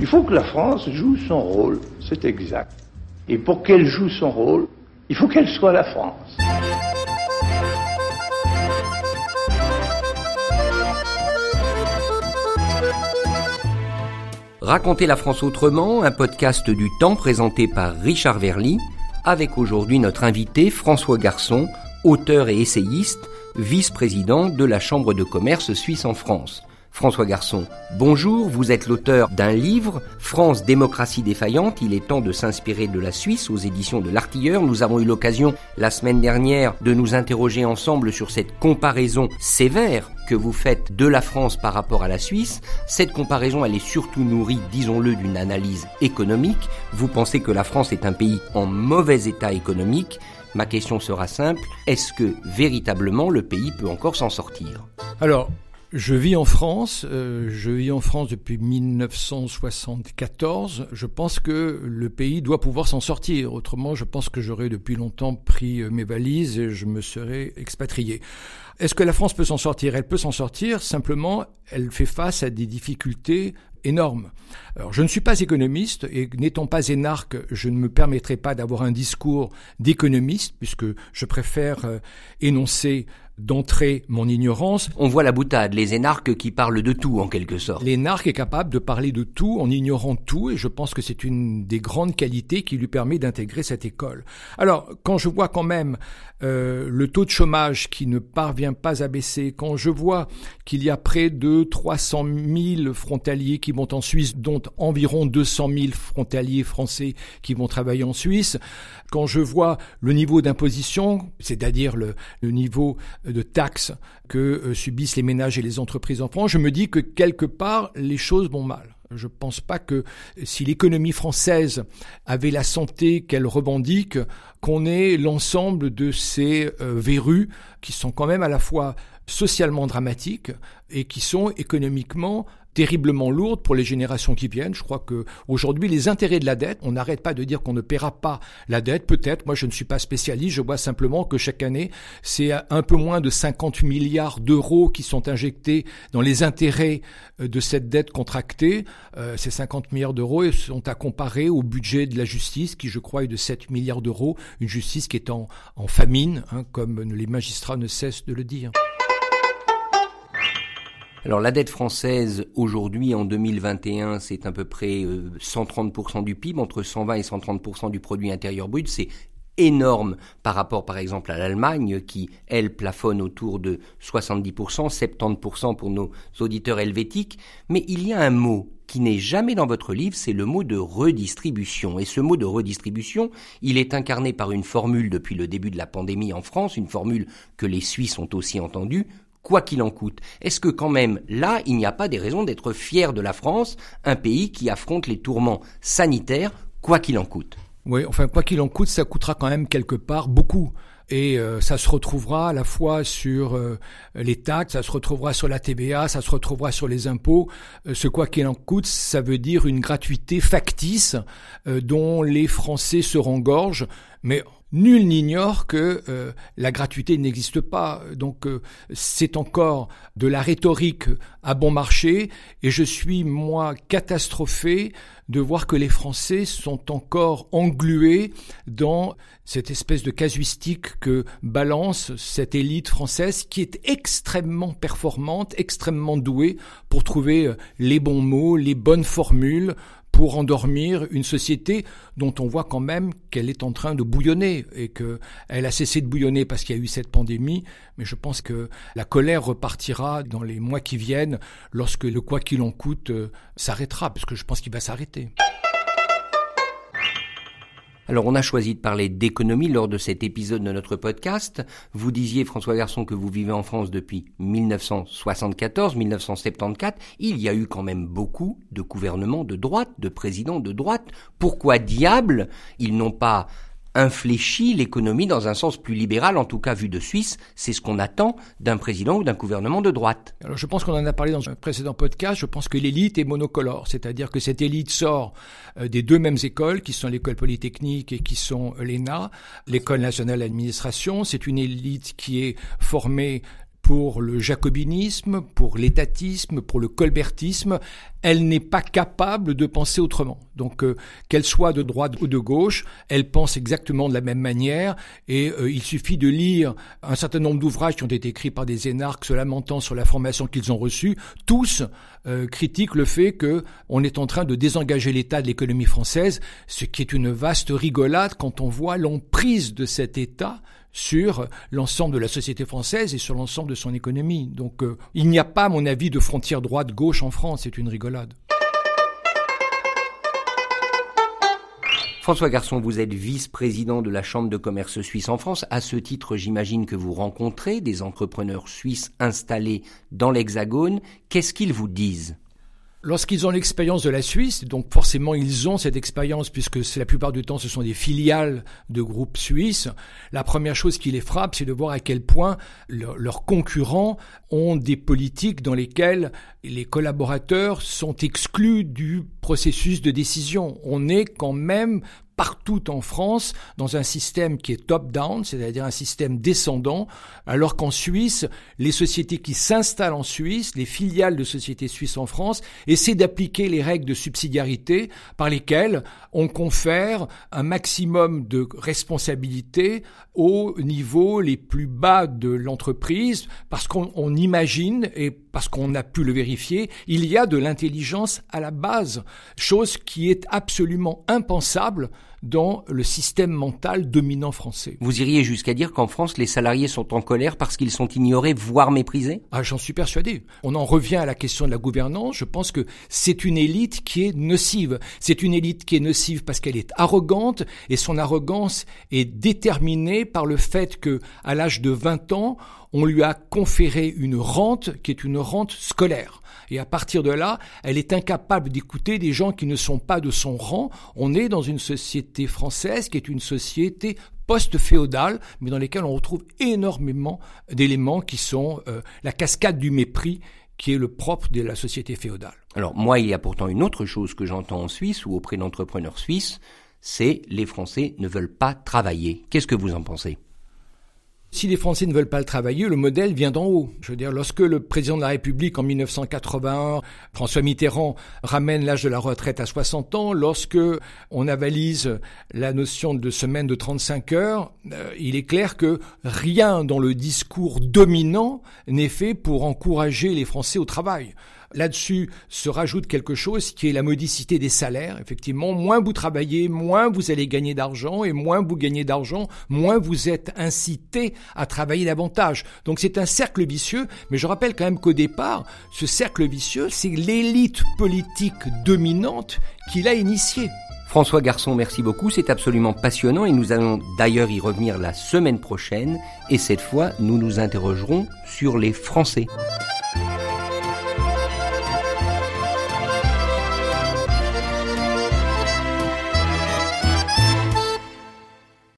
Il faut que la France joue son rôle, c'est exact. Et pour qu'elle joue son rôle, il faut qu'elle soit la France. Raconter la France autrement, un podcast du temps présenté par Richard Verly, avec aujourd'hui notre invité François Garçon, auteur et essayiste, vice-président de la Chambre de commerce suisse en France. François Garçon, bonjour, vous êtes l'auteur d'un livre, France démocratie défaillante, il est temps de s'inspirer de la Suisse aux éditions de l'Artilleur. Nous avons eu l'occasion la semaine dernière de nous interroger ensemble sur cette comparaison sévère que vous faites de la France par rapport à la Suisse. Cette comparaison, elle est surtout nourrie, disons-le, d'une analyse économique. Vous pensez que la France est un pays en mauvais état économique. Ma question sera simple, est-ce que véritablement le pays peut encore s'en sortir? Alors, je vis en France, euh, je vis en France depuis 1974. Je pense que le pays doit pouvoir s'en sortir. Autrement, je pense que j'aurais depuis longtemps pris euh, mes valises et je me serais expatrié. Est-ce que la France peut s'en sortir? Elle peut s'en sortir, simplement, elle fait face à des difficultés énormes. Alors, je ne suis pas économiste et n'étant pas énarque, je ne me permettrai pas d'avoir un discours d'économiste puisque je préfère euh, énoncer d'entrer mon ignorance. On voit la boutade, les énarques qui parlent de tout en quelque sorte. L'énarque est capable de parler de tout en ignorant tout et je pense que c'est une des grandes qualités qui lui permet d'intégrer cette école. Alors, quand je vois quand même euh, le taux de chômage qui ne parvient pas à baisser, quand je vois qu'il y a près de 300 000 frontaliers qui vont en Suisse, dont environ 200 000 frontaliers français qui vont travailler en Suisse, quand je vois le niveau d'imposition, c'est-à-dire le, le niveau de taxes que euh, subissent les ménages et les entreprises en France, je me dis que quelque part, les choses vont mal. Je ne pense pas que si l'économie française avait la santé qu'elle revendique, qu'on ait l'ensemble de ces euh, verrues qui sont quand même à la fois socialement dramatiques et qui sont économiquement terriblement lourde pour les générations qui viennent. Je crois que aujourd'hui les intérêts de la dette, on n'arrête pas de dire qu'on ne paiera pas la dette. Peut-être, moi je ne suis pas spécialiste, je vois simplement que chaque année c'est un peu moins de 50 milliards d'euros qui sont injectés dans les intérêts euh, de cette dette contractée. Euh, ces 50 milliards d'euros sont à comparer au budget de la justice qui je crois est de 7 milliards d'euros, une justice qui est en, famine, hein, comme les magistrats ne cessent de le dire. Alors la dette française aujourd'hui en 2021, c'est à peu près 130% euh, du PIB, entre 120 et 130% du produit intérieur brut. C'est énorme par rapport par exemple à l'Allemagne qui, elle, plafonne autour de 70%, 70% pour nos auditeurs helvétiques. Mais il y a un mot qui n'est jamais dans votre livre, c'est le mot de redistribution. Et ce mot de redistribution, il est incarné par une formule depuis le début de la pandémie en France, une formule que les Suisses ont aussi entendue, quoi qu'il en coûte. Est-ce que quand même là, il n'y a pas des raisons d'être fier de la France, un pays qui affronte les tourments sanitaires, quoi qu'il en coûte? Oui, enfin, quoi qu'il en coûte, ça coûtera quand même quelque part beaucoup et euh, ça se retrouvera à la fois sur euh, les taxes, ça se retrouvera sur la TVA, ça se retrouvera sur les impôts. Euh, ce quoi qu'il en coûte, ça veut dire une gratuité factice dont les Français se rengorgent, mais Nul n'ignore que euh, la gratuité n'existe pas, donc euh, c'est encore de la rhétorique à bon marché, et je suis, moi, catastrophé de voir que les Français sont encore englués dans cette espèce de casuistique que balance cette élite française qui est extrêmement performante, extrêmement douée pour trouver euh, les bons mots, les bonnes formules, pour endormir une société dont on voit quand même qu'elle est en train de bouillonner et qu'elle a cessé de bouillonner parce qu'il y a eu cette pandémie. Mais je pense que la colère repartira dans les mois qui viennent lorsque le quoi qu'il en coûte euh, s'arrêtera, parce que je pense qu'il va s'arrêter. Alors on a choisi de parler d'économie lors de cet épisode de notre podcast. Vous disiez, François Garçon, que vous vivez en France depuis 1974-1974. Il y a eu quand même beaucoup de gouvernements de droite, de présidents de droite. Pourquoi diable ils n'ont pas infléchit l'économie dans un sens plus libéral, en tout cas vu de Suisse. C'est ce qu'on attend d'un président ou d'un gouvernement de droite. Alors je pense qu'on en a parlé dans un précédent podcast. Je pense que l'élite est monocolore, c'est-à-dire que cette élite sort euh, des deux mêmes écoles, qui sont l'école polytechnique et qui sont l'ENA, l'école nationale d'administration. C'est une élite qui est formée pour le jacobinisme, pour l'étatisme, pour le colbertisme, elle n'est pas capable de penser autrement. Donc euh, qu'elle soit de droite ou de gauche, elle pense exactement de la même manière et euh, il suffit de lire un certain nombre d'ouvrages qui ont été écrits par des énarques se lamentant sur la formation qu'ils ont reçue. Tous euh, critiquent le fait que on est en train de désengager l'État de l'économie française, ce qui est une vaste rigolade quand on voit l'emprise de cet État sur l'ensemble de la société française et sur l'ensemble de son économie. Donc euh, il n'y a pas, à mon avis, de frontière droite-gauche en France, c'est une rigolade. François Garçon, vous êtes vice-président de la Chambre de commerce suisse en France. À ce titre, j'imagine que vous rencontrez des entrepreneurs suisses installés dans l'Hexagone. Qu'est-ce qu'ils vous disent? Lorsqu'ils ont l'expérience de la Suisse, donc forcément ils ont cette expérience puisque la plupart du temps ce sont des filiales de groupes suisses, la première chose qui les frappe, c'est de voir à quel point leurs concurrents ont des politiques dans lesquelles les collaborateurs sont exclus du processus de décision. On est quand même partout en France dans un système qui est top-down, c'est-à-dire un système descendant, alors qu'en Suisse, les sociétés qui s'installent en Suisse, les filiales de sociétés suisses en France, essaient d'appliquer les règles de subsidiarité par lesquelles on confère un maximum de responsabilité au niveau les plus bas de l'entreprise, parce qu'on imagine, et parce qu'on a pu le vérifier, il y a de l'intelligence à la base, chose qui est absolument impensable dans le système mental dominant français. Vous iriez jusqu'à dire qu'en France, les salariés sont en colère parce qu'ils sont ignorés, voire méprisés? Ah, j'en suis persuadé. On en revient à la question de la gouvernance. Je pense que c'est une élite qui est nocive. C'est une élite qui est nocive parce qu'elle est arrogante et son arrogance est déterminée par le fait que, à l'âge de 20 ans, on lui a conféré une rente qui est une rente scolaire. Et à partir de là, elle est incapable d'écouter des gens qui ne sont pas de son rang. On est dans une société française qui est une société post-féodale, mais dans laquelle on retrouve énormément d'éléments qui sont euh, la cascade du mépris qui est le propre de la société féodale. Alors moi, il y a pourtant une autre chose que j'entends en Suisse ou auprès d'entrepreneurs suisses, c'est les Français ne veulent pas travailler. Qu'est-ce que vous en pensez? Si les Français ne veulent pas le travailler, le modèle vient d'en haut. Je veux dire, lorsque le président de la République en 1981, François Mitterrand, ramène l'âge de la retraite à 60 ans, lorsque on avalise la notion de semaine de 35 heures, euh, il est clair que rien dans le discours dominant n'est fait pour encourager les Français au travail. Là-dessus se rajoute quelque chose qui est la modicité des salaires. Effectivement, moins vous travaillez, moins vous allez gagner d'argent, et moins vous gagnez d'argent, moins vous êtes incité à travailler davantage. Donc c'est un cercle vicieux, mais je rappelle quand même qu'au départ, ce cercle vicieux, c'est l'élite politique dominante qui l'a initié. François Garçon, merci beaucoup, c'est absolument passionnant et nous allons d'ailleurs y revenir la semaine prochaine et cette fois nous nous interrogerons sur les Français.